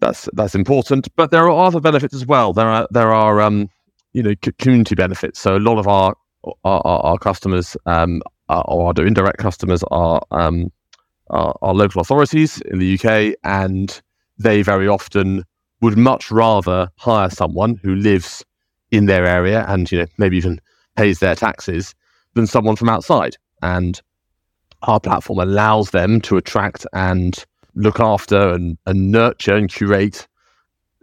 that's that's important. But there are other benefits as well. There are there are um, you know community benefits. So a lot of our our, our customers um, or our indirect customers are, um, are, local authorities in the UK, and they very often would much rather hire someone who lives in their area and you know maybe even pays their taxes than someone from outside. And our platform allows them to attract and look after and, and nurture and curate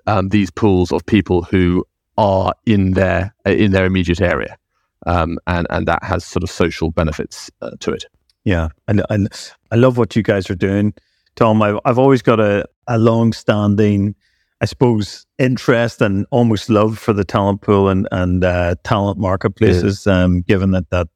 um, these pools of people who are in their in their immediate area, um, and and that has sort of social benefits uh, to it. Yeah, and and I love what you guys are doing, Tom. I've I've always got a a long standing, I suppose, interest and almost love for the talent pool and and uh, talent marketplaces. Yeah. Um, given that that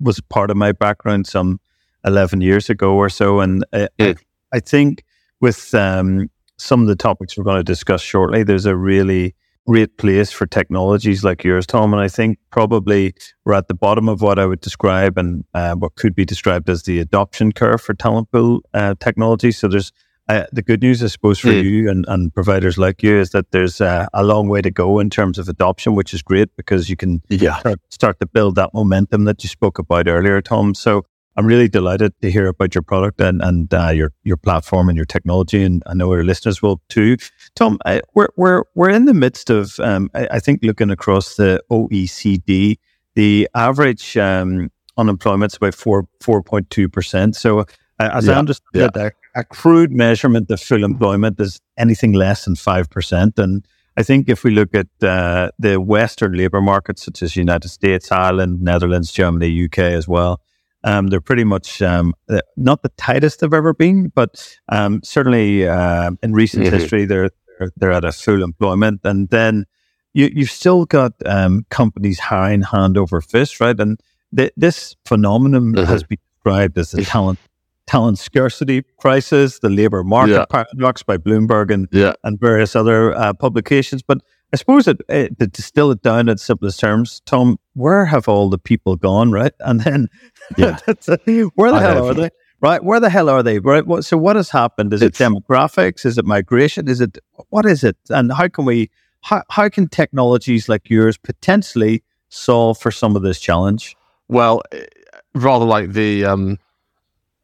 was part of my background some 11 years ago or so. And I, I, I think with um, some of the topics we're going to discuss shortly, there's a really great place for technologies like yours, Tom. And I think probably we're at the bottom of what I would describe and uh, what could be described as the adoption curve for talent pool uh, technology. So there's uh, the good news, I suppose, for mm. you and, and providers like you is that there's uh, a long way to go in terms of adoption, which is great because you can yeah. start, start to build that momentum that you spoke about earlier, Tom. So I'm really delighted to hear about your product and, and uh, your your platform and your technology, and I know our listeners will too. Tom, I, we're we're we're in the midst of um, I, I, think looking across the OECD, the average um, unemployment is about four four point two percent. So, uh, as yeah, I understand yeah. it, a, a crude measurement of full employment is anything less than five percent, and I think if we look at uh, the Western labour markets, such as United States, Ireland, Netherlands, Germany, UK as well, um, they're pretty much um, not the tightest they've ever been, but um, certainly uh, in recent mm-hmm. history, they're, they're, they're at a full employment. And then you, you've still got um, companies hiring hand over fist, right? And th- this phenomenon mm-hmm. has been described as the talent talent scarcity crisis, the labor market yeah. paradox by Bloomberg and yeah. and various other uh, publications. But I suppose it, it, to distill it down in simplest terms, Tom, where have all the people gone, right? And then yeah. where the I hell are they? Right? Where the hell are they? Right? What, so what has happened? Is it's, it demographics? Is it migration? Is it what is it? And how can we? How, how can technologies like yours potentially solve for some of this challenge? Well, eh, rather like the um,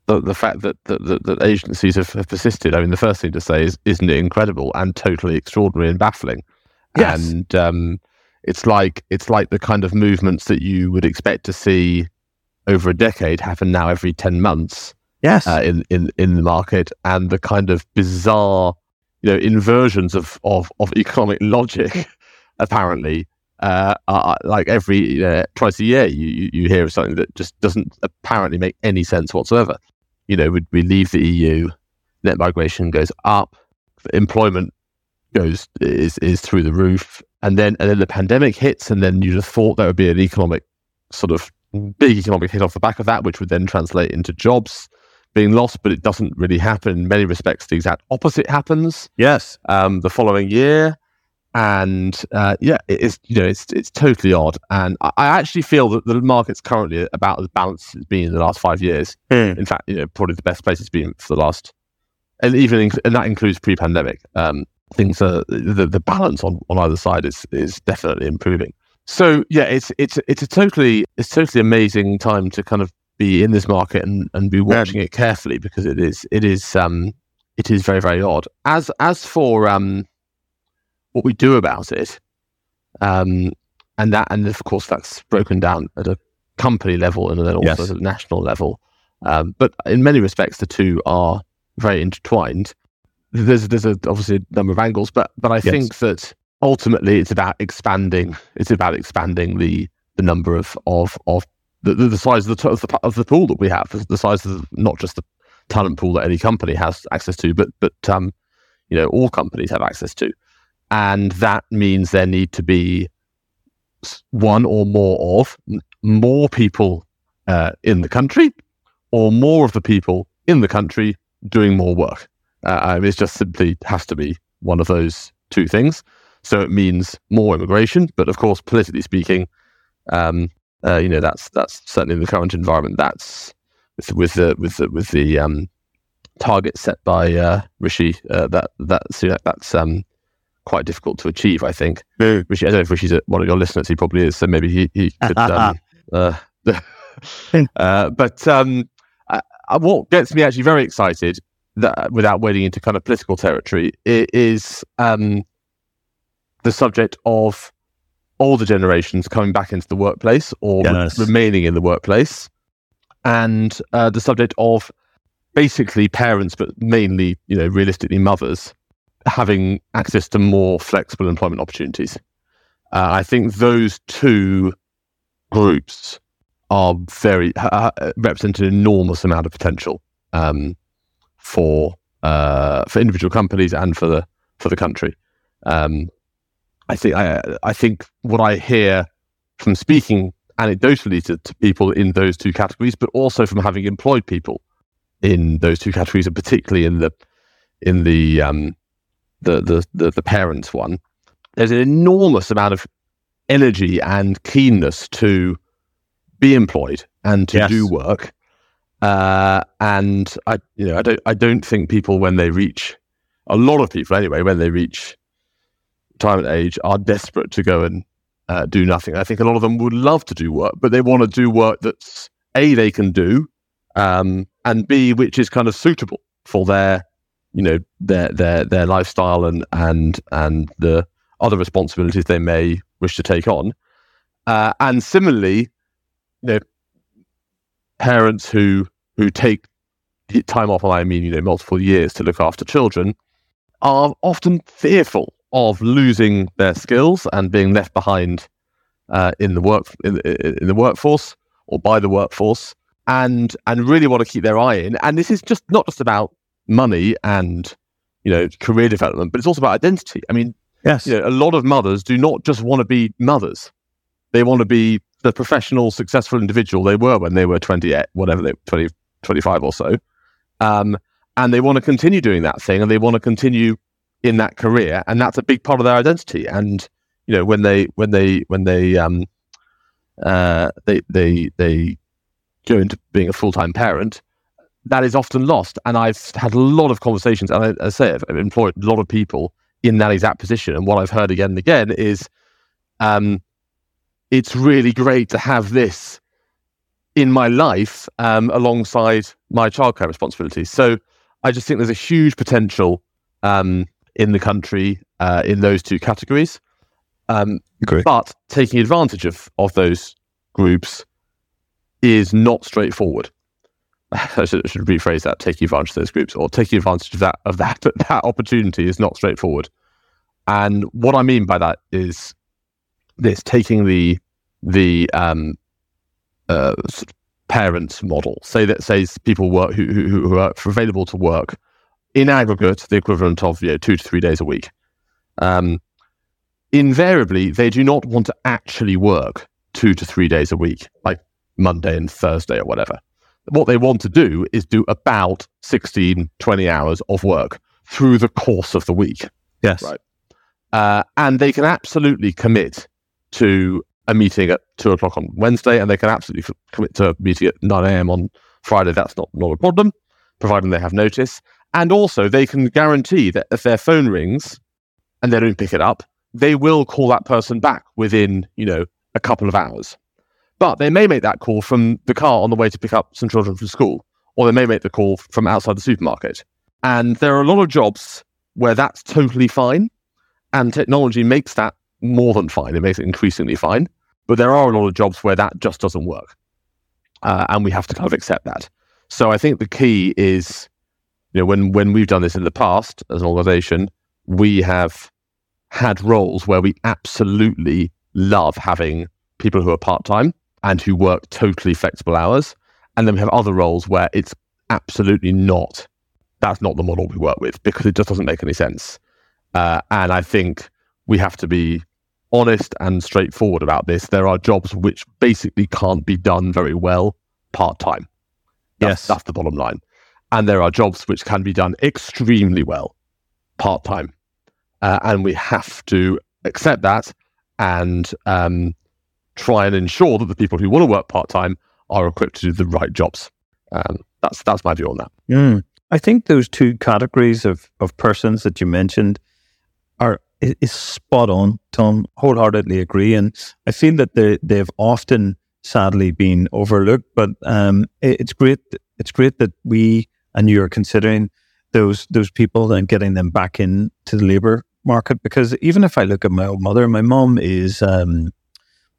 the, the fact that, that, that, that agencies have, have, persisted. I mean, the first thing to say is, isn't it incredible and totally extraordinary and baffling? Yes. And um, it's like it's like the kind of movements that you would expect to see over a decade happen now every 10 months yes. uh, in, in in the market. And the kind of bizarre you know inversions of of, of economic logic apparently uh, are, like every uh, twice a year you, you hear of something that just doesn't apparently make any sense whatsoever. You know we, we leave the eu net migration goes up employment goes is is through the roof and then and then the pandemic hits and then you just thought there would be an economic sort of big economic hit off the back of that, which would then translate into jobs being lost, but it doesn't really happen. In many respects, the exact opposite happens. Yes. Um, the following year. And uh, yeah, it is, you know, it's it's totally odd. And I, I, actually feel that the market's currently about as balanced as it's been in the last five years. Mm. In fact, you know, probably the best place it's been for the last, and even in, and that includes pre-pandemic. Um, things are the, the balance on, on either side is is definitely improving. So yeah, it's it's it's a totally it's totally amazing time to kind of be in this market and, and be watching it carefully because it is it is um it is very very odd. As as for um what we do about it, um and that and of course that's broken down at a company level and then also yes. at a national level. Um, but in many respects, the two are very intertwined. There's there's a, obviously a number of angles, but but I yes. think that ultimately it's about expanding. It's about expanding the the number of of of the, the size of the, of the of the pool that we have, the size of the, not just the talent pool that any company has access to, but but um, you know all companies have access to, and that means there need to be one or more of more people uh, in the country, or more of the people in the country doing more work. Uh, it just simply has to be one of those two things. So it means more immigration. But of course, politically speaking, um, uh, you know that's that's certainly in the current environment. That's with with the with the with the um, target set by uh, Rishi. Uh, that that's that's um, quite difficult to achieve. I think. Mm. Rishi, I don't know if Rishi's one of your listeners. He probably is. So maybe he, he could. um, uh, uh, but um, what gets me actually very excited, that, without wading into kind of political territory, is um, the subject of older generations coming back into the workplace or yes. re- remaining in the workplace, and uh, the subject of basically parents, but mainly, you know, realistically mothers, having access to more flexible employment opportunities. Uh, I think those two groups are very uh, represent an enormous amount of potential um, for uh, for individual companies and for the for the country. Um, I think I, I think what I hear from speaking anecdotally to, to people in those two categories, but also from having employed people in those two categories, and particularly in the in the um, the, the the the parents one, there's an enormous amount of energy and keenness to be employed and to Yes. do work. Uh, and I, you know, I don't, I don't think people when they reach, a lot of people anyway, when they reach retirement age, are desperate to go and uh, do nothing. I think a lot of them would love to do work, but they want to do work that's a they can do, um, and b which is kind of suitable for their, you know, their their their lifestyle and and and the other responsibilities they may wish to take on. Uh, and similarly, you know, parents who who take time off, and I mean, you know, multiple years to look after children, are often fearful of losing their skills and being left behind uh, in the work in, in the workforce or by the workforce, and and really want to keep their eye in. And this is just not just about money and you know career development, but it's also about identity. I mean, Yes. you know, a lot of mothers do not just want to be mothers; they want to be the professional, successful individual they were when they were twenty, whatever they 20, 25 or so. Um, and they want to continue doing that thing, and they want to continue in that career, and that's a big part of their identity. And you know, when they when they when they um, uh, they they they go into being a full time parent, that is often lost. And I've had a lot of conversations, and I, I say I've employed a lot of people in that exact position. And what I've heard again and again is, um, it's really great to have this in my life um, alongside my childcare responsibilities. So I just think there's a huge potential um, in the country uh, in those two categories. Um, but taking advantage of, of those groups is not straightforward. I should, I should rephrase that: taking advantage of those groups, or taking advantage of that of that that opportunity is not straightforward. And what I mean by that is this: taking the the um, uh, parent model. Say that says people work who, who who are available to work in aggregate the equivalent of you know two to three days a week. Um, invariably, they do not want to actually work two to three days a week, like Monday and Thursday or whatever. What they want to do is do about 16, 20 hours of work through the course of the week. Yes. Right. Uh, and they can absolutely commit to a meeting at two o'clock on Wednesday, and they can absolutely f- commit to a meeting at 9 a.m. on Friday. That's not, not a problem, providing they have notice. And also, they can guarantee that if their phone rings and they don't pick it up, they will call that person back within, you know, a couple of hours. But they may make that call from the car on the way to pick up some children from school, or they may make the call from outside the supermarket. And there are a lot of jobs where that's totally fine, and technology makes that more than fine. It makes it increasingly fine. But there are a lot of jobs where that just doesn't work, uh, and we have to kind of accept that. So I think the key is, you know, when when we've done this in the past as an organisation, we have had roles where we absolutely love having people who are part time and who work totally flexible hours, and then we have other roles where it's absolutely not. That's not the model we work with because it just doesn't make any sense. Uh, and I think we have to be honest and straightforward about this. There are jobs which basically can't be done very well part time. Yes. that's the bottom line. And there are jobs which can be done extremely well part time. Uh, and we have to accept that and um, try and ensure that the people who want to work part time are equipped to do the right jobs. Um, that's that's my view on that. Mm. I think those two categories of, of persons that you mentioned are i- is spot on, Tom. Wholeheartedly agree, and I feel that they they've often sadly been overlooked. But um, it, it's great. It's great that we and you are considering those those people and getting them back into the labour market. Because even if I look at my own mother, my mom is um,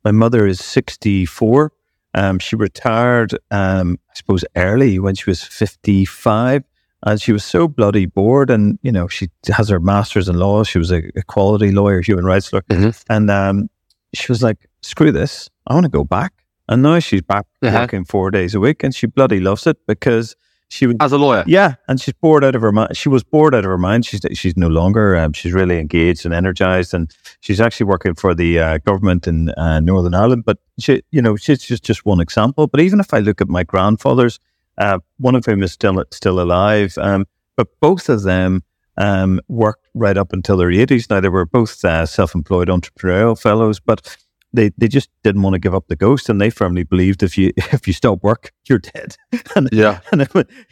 my mother is sixty four. Um, she retired, um, I suppose, early when she was 55. And she was so bloody bored. And, you know, she has her master's in law. She was a equality lawyer, human rights lawyer. Mhm. And um, she was like, screw this. I want to go back. And now she's back Uh-huh. working four days a week. And she bloody loves it because she would As a lawyer, yeah, and she's bored out of her mind. She was bored out of her mind. She's she's no longer. Um, she's really engaged and energized, and she's actually working for the uh, government in uh, Northern Ireland. But she, you know, she's just just one example. But even if I look at my grandfathers, uh, one of whom is still still alive, um, but both of them um, worked right up until their 80s. Now, they were both uh, self employed entrepreneurial fellows, but they, they just didn't want to give up the ghost, and they firmly believed if you if you stop work, you're dead. and, yeah, and,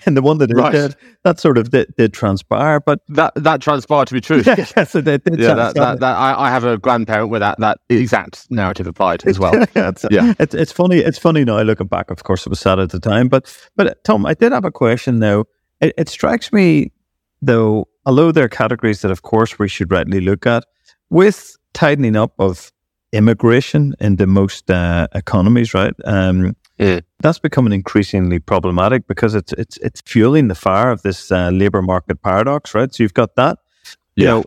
and the one that is right. dead, that sort of did, did, transpire. But that that transpired to be true. yeah, yes, it did. yeah, that, that, that, I, I have a grandparent where that, that exact narrative applied as well. yeah, it's, yeah. It's, it's funny. It's funny now looking back. Of course, it was sad at the time, but but Tom, I did have a question though. It, it strikes me though, although there are categories that, of course, we should rightly look at, with tightening up of immigration into most uh, economies, right? Um, yeah. That's becoming increasingly problematic because it's it's it's fueling the fire of this uh, labor market paradox, right? So you've got that, yeah. you know,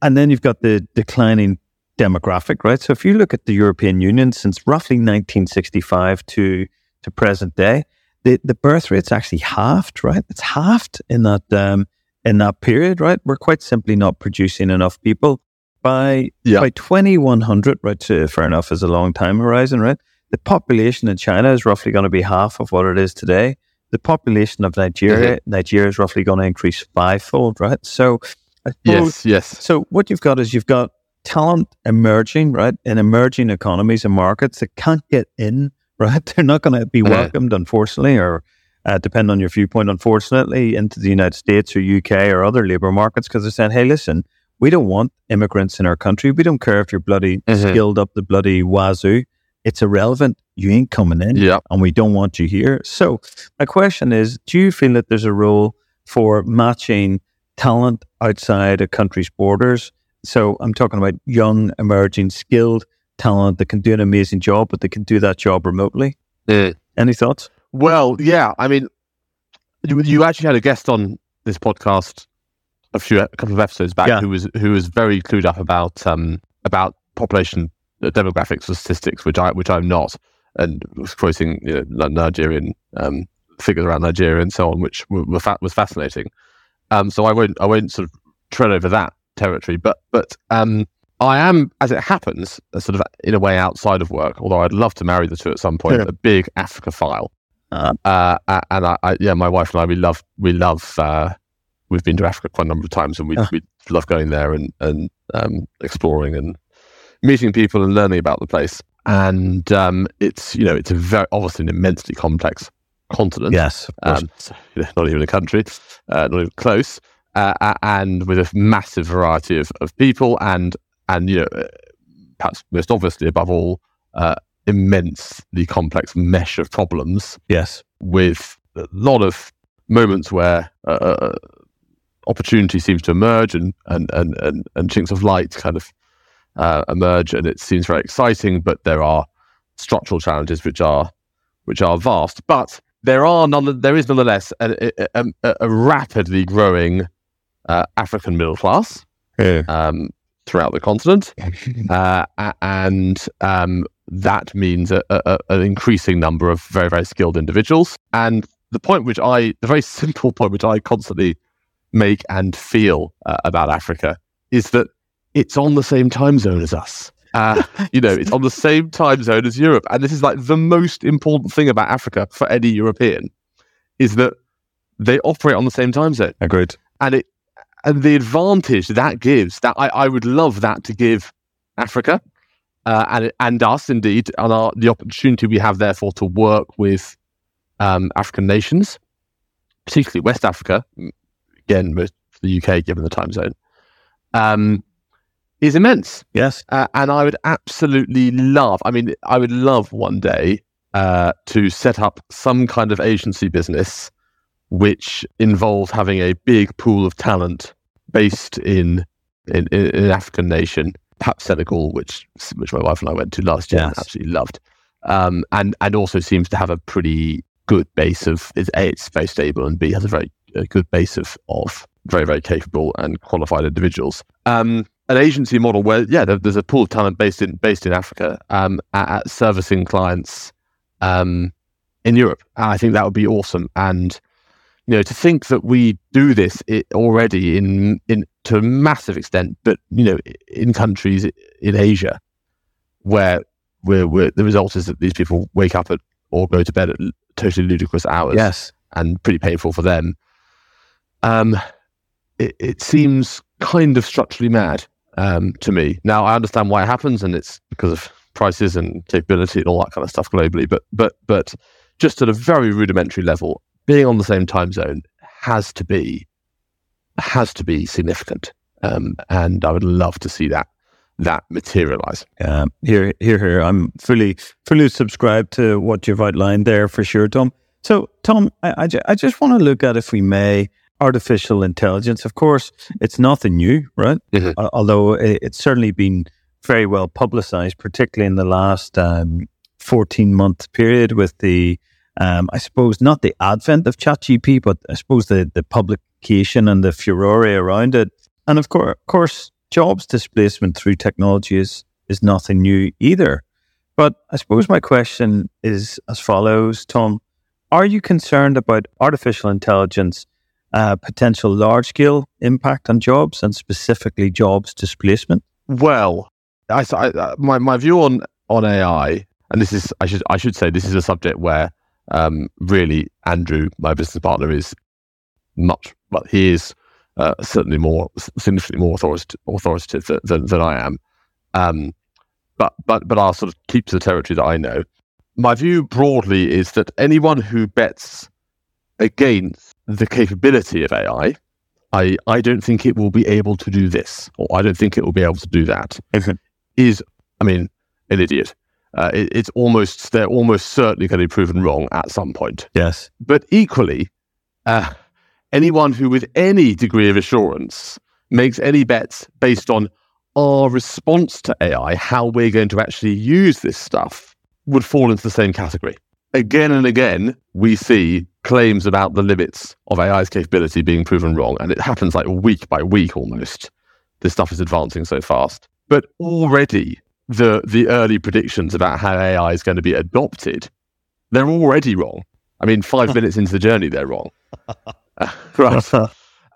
and then you've got the declining demographic, right? So if you look at the European Union since roughly 1965 to to present day, the the birth rate's actually halved, right? It's halved in that um, in that period, right? We're quite simply not producing enough people by yeah. by 2100, right? So fair enough, is a long time horizon, right? The population in China is roughly going to be half of what it is today. The population of Nigeria, mm-hmm. Nigeria is roughly going to increase fivefold, right? So, yes, yes. So what you've got is you've got talent emerging, right, in emerging economies and markets that can't get in, right? They're not going to be mm-hmm. welcomed, unfortunately, or uh, depending on your viewpoint, unfortunately, into the United States or UK or other labor markets because they're saying, hey, listen, we don't want immigrants in our country. We don't care if you're bloody mm-hmm. skilled up the bloody wazoo. It's irrelevant. You ain't coming in, yep. and we don't want you here. So, my question is: Do you feel that there's a role for matching talent outside a country's borders? So, I'm talking about young, emerging, skilled talent that can do an amazing job, but they can do that job remotely. Mm. Any thoughts? Well, yeah. I mean, you actually had a guest on this podcast a few a couple of episodes back yeah. who was who was very clued up about um about population uh, demographics or statistics, which I which I'm not, and was quoting you know, Nigerian um, figures around Nigeria and so on, which were, were fa- was fascinating. Um, so I won't I won't sort of tread over that territory, but but um, I am, as it happens, sort of in a way outside of work. Although I'd love to marry the two at some point. Yeah. A big Africaphile, uh, uh, and I, I, yeah, my wife and I we love we love uh, we've been to Africa quite a number of times, and we oh. we love going there and and um, exploring and meeting people and learning about the place. And um, it's you know it's a very obviously an immensely complex continent. Yes, um, so, you know, not even a country, uh, not even close, uh, and with a massive variety of, of people and and you know uh, perhaps most obviously above all uh, immensely complex mesh of problems. Yes, with a lot of moments where uh, uh opportunity seems to emerge and and and and, and chinks of light kind of uh, emerge, and it seems very exciting. But there are structural challenges which are which are vast. But there are none. There is nonetheless a, a, a, a rapidly growing uh, African middle class yeah. um, throughout the continent, uh, and um, that means an increasing number of very very skilled individuals. And the point which I, the very simple point which I constantly make and feel uh, about Africa is that it's on the same time zone as us. Uh, you know, it's on the same time zone as Europe. And this is like the most important thing about Africa for any European is that they operate on the same time zone. Agreed. And it and the advantage that gives that I, I would love that to give Africa uh, and and us indeed and our, the opportunity we have therefore to work with um, African nations, particularly West Africa, again, most the UK, given the time zone, um, is immense. Yes. Uh, and I would absolutely love, I mean, I would love one day uh, to set up some kind of agency business which involves having a big pool of talent based in in, in an African nation, perhaps Senegal, which which my wife and I went to last year yes. and absolutely loved, um, and and also seems to have a pretty good base of is a it's very stable and b has a very a good base of, of very, very capable and qualified individuals. Um, an agency model where, yeah, there, there's a pool of talent based in based in Africa um, at, at, servicing clients um, in Europe. And I think that would be awesome. And you know, to think that we do this already in in to a massive extent, but you know, in countries in Asia where where, where the result is that these people wake up at or go to bed at totally ludicrous hours. Yes, and pretty painful for them. Um, it, it seems kind of structurally mad um, to me. Now I understand why it happens, and it's because of prices and capability and all that kind of stuff globally. But but but just at a very rudimentary level, being on the same time zone has to be has to be significant, um, and I would love to see that that materialize. Yeah, here, here, here. I'm fully, fully subscribed to what you've outlined there for sure, Tom. So, Tom, I, I, I just want to look at, if we may, artificial intelligence. Of course, it's nothing new, right? Mm-hmm. Uh, although it's certainly been very well publicized, particularly in the last um, 14 month period with the, um, I suppose, not the advent of ChatGPT, but I suppose the, the publication and the furore around it. And of course, of course, jobs displacement through technology is, is nothing new either. But I suppose my question is as follows, Tom. Are you concerned about artificial intelligence uh, potential large scale impact on jobs and specifically jobs displacement? Well, I, I, uh, my my view on on AI, and this is I should I should say this is a subject where um, really Andrew, my business partner, is much well he is uh, certainly more significantly more authoritative, authoritative than, than, than, I am. Um, but but but I'll sort of keep to the territory that I know. My view broadly is that anyone who bets against the capability of AI, I I don't think it will be able to do this, or I don't think it will be able to do that. Is I mean an idiot. Uh, it, it's almost they're almost certainly going to be proven wrong at some point. Yes, but equally, uh, anyone who, with any degree of assurance, makes any bets based on our response to AI, how we're going to actually use this stuff, would fall into the same category. Again and again, we see claims about the limits of AI's capability being proven wrong, and it happens like week by week almost. This stuff is advancing so fast. But already, the, the early predictions about how AI is going to be adopted, they're already wrong. I mean, five minutes into the journey, they're wrong. right. uh,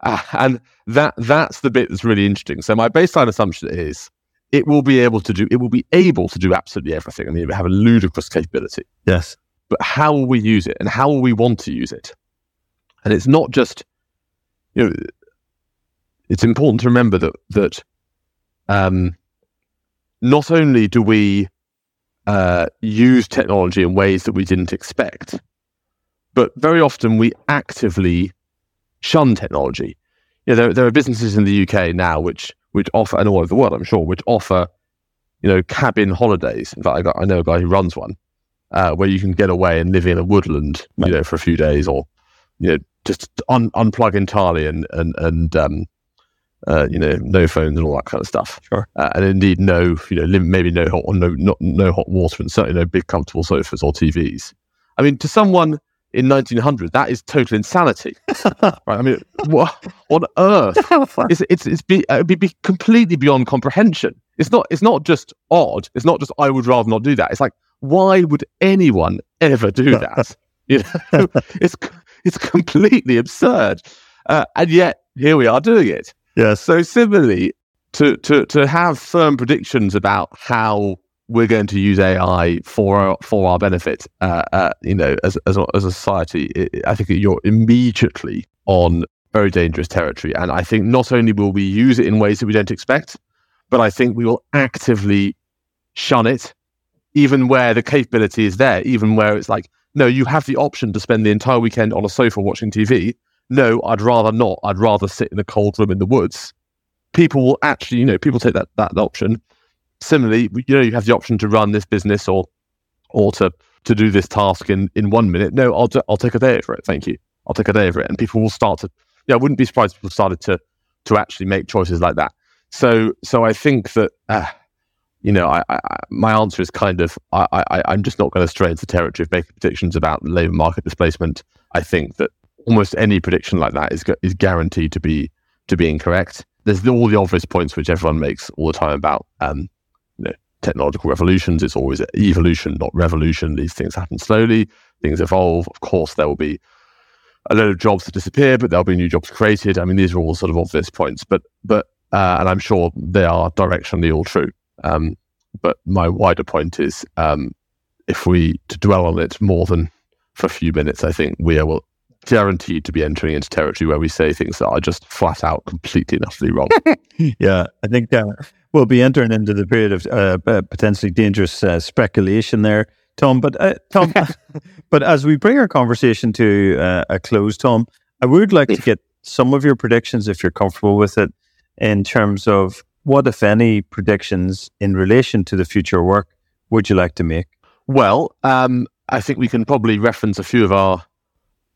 and that that's the bit that's really interesting. So my baseline assumption is it will be able to do it will be able to do absolutely everything. I mean, it will have a ludicrous capability. Yes. But how will we use it and how will we want to use it? And it's not just you know it's important to remember that that um, not only do we uh, use technology in ways that we didn't expect, but very often we actively shun technology. You know, there, there are businesses in the UK now which which offer, and all over the world, I'm sure, which offer, you know, cabin holidays. In fact, I, got, I know a guy who runs one uh, where you can get away and live in a woodland, you know, for a few days, or you know, just un- unplug entirely and and and um, uh, you know, no phones and all that kind of stuff. Sure. Uh, and indeed, no, you know, maybe no hot, no, not no hot water, and certainly no big comfortable sofas or TVs. I mean, to someone in 1900. That is total insanity. right? I mean, what on earth? It's it's it's be, it'd be, be completely beyond comprehension. It's not it's not just odd. It's not just I would rather not do that. It's like why would anyone ever do that? you know, it's it's completely absurd. Uh, and yet here we are doing it. Yeah. So similarly, to to to have firm predictions about how we're going to use AI for our, for our benefit. Uh, uh, you know, as as a, as a society, I think you're immediately on very dangerous territory. And I think not only will we use it in ways that we don't expect, but I think we will actively shun it, even where the capability is there, even where it's like, no, you have the option to spend the entire weekend on a sofa watching TV. No, I'd rather not. I'd rather sit in a cold room in the woods. People will actually, you know, people take that that option similarly, you know, you have the option to run this business or or to to do this task in in one minute. No, I'll i I'll take a day for it. Thank you. I'll take a day for it, and people will start to. Yeah, I wouldn't be surprised if people started to to actually make choices like that. So so I think that. Uh, you know, I, I, my answer is kind of I, I, I'm just not going to stray into territory of making predictions about labour market displacement. I think that almost any prediction like that is is guaranteed to be to be incorrect. There's all the obvious points which everyone makes all the time about um, you know, technological revolutions. It's always evolution, not revolution. These things happen slowly. Things evolve. Of course, there will be a load of jobs that disappear, but there'll be new jobs created. I mean, these are all sort of obvious points, but but uh, and I'm sure they are directionally all true. Um, but my wider point is, um, if we to dwell on it more than for a few minutes, I think we will guaranteed to be entering into territory where we say things that are just flat out completely and utterly wrong. yeah, I think uh, we'll be entering into the period of uh, potentially dangerous uh, speculation there, Tom. But uh, Tom, but as we bring our conversation to uh, a close, Tom, I would like to get some of your predictions, if you're comfortable with it, in terms of what, if any, predictions in relation to the future work would you like to make? Well, um, I think we can probably reference a few of our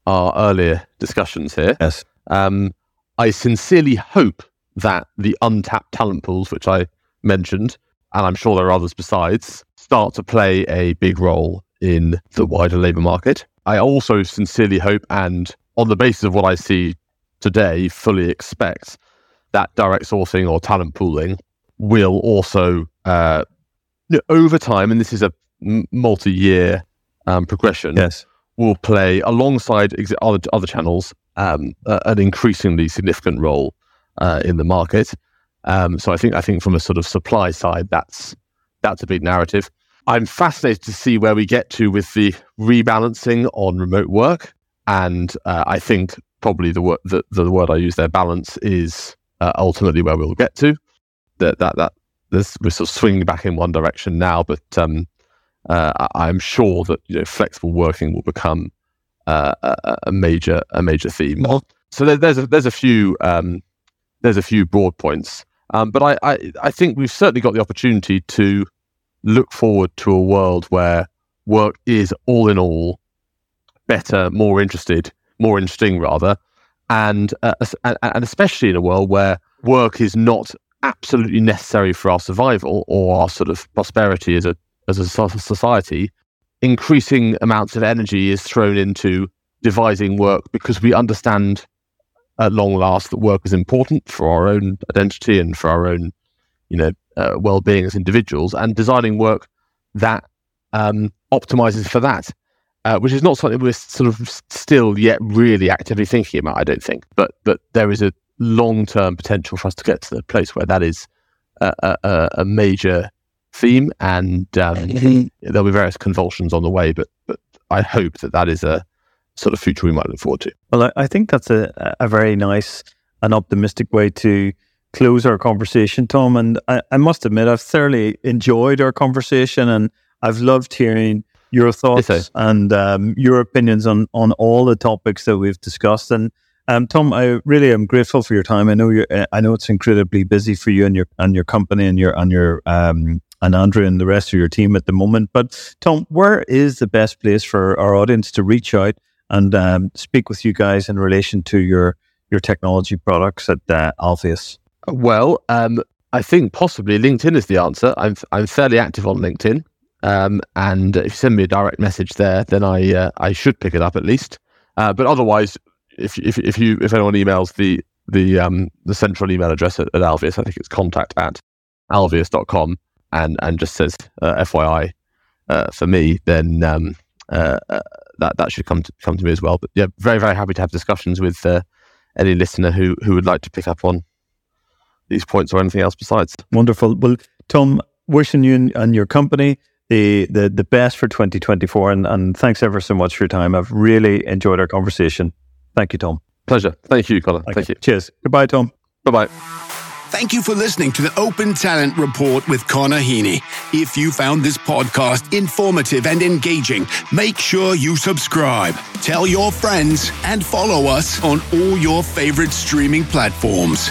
our earlier discussions here. Yes. Um, I sincerely hope that the untapped talent pools, which I mentioned, and I'm sure there are others besides, start to play a big role in the wider labour market. I also sincerely hope, and on the basis of what I see today, fully expect that direct sourcing or talent pooling will also, uh, over time, and this is a multi year um, progression, yes will play alongside ex- other, other channels um, uh, an increasingly significant role uh, in the market. Um, so I think I think from a sort of supply side, that's that's a big narrative. I'm fascinated to see where we get to with the rebalancing on remote work, and uh, I think probably the word the, the word I use there, balance, is uh, ultimately where we'll get to. That that that this, we're sort of swinging back in one direction now, but um, uh, I'm sure that you know flexible working will become uh, a, a, major a major theme. So there, there's a, there's a few um, there's a few broad points, um, but I, I, I think we've certainly got the opportunity to look forward to a world where work is all in all better, more interested, more interesting rather, and uh, and especially in a world where work is not absolutely necessary for our survival or our sort of prosperity as a as a society, increasing amounts of energy is thrown into devising work because we understand at long last that work is important for our own identity and for our own, you know, uh, well-being as individuals, and designing work that um, optimizes for that, uh, which is not something we're sort of still yet really actively thinking about. I don't think, but but there is a long-term potential for us to get to the place where that is a, a, a major theme, and um, mm-hmm. there'll be various convulsions on the way. But but I hope that that is a sort of future we might look forward to. Well, I, I think that's a a very nice and optimistic way to close our conversation, Tom. And I, I must admit, I've thoroughly enjoyed our conversation, and I've loved hearing your thoughts and um, your opinions on on all the topics that we've discussed. And um, Tom, I really am grateful for your time. I know you. I know it's incredibly busy for you and your and your company and your and your um, and Andrew and the rest of your team at the moment. But Tom, where is the best place for our audience to reach out and um, speak with you guys in relation to your your technology products at uh, Alvius? Well, um, I think possibly LinkedIn is the answer. I'm I'm fairly active on LinkedIn, um, and if you send me a direct message there, then I uh, I should pick it up at least. Uh, but otherwise, if if if you if anyone emails the the um the central email address at, at Alvius, I think it's contact at alvius.com and and just says uh, FYI uh, for me, then um, uh, uh, that that should come to, come to me as well. But yeah, very very happy to have discussions with any listener who who would like to pick up on these points or anything else besides. Wonderful. Well, Tom, wishing you and your company the the the best for 2024, and and thanks ever so much for your time. I've really enjoyed our conversation. Thank you, Tom. Pleasure. Thank you, Colin. Thank, Thank you. you. Cheers. Goodbye, Tom. Bye bye. Thank you for listening to the Open Talent Report with Connor Heaney. If you found this podcast informative and engaging, make sure you subscribe, tell your friends, and follow us on all your favorite streaming platforms.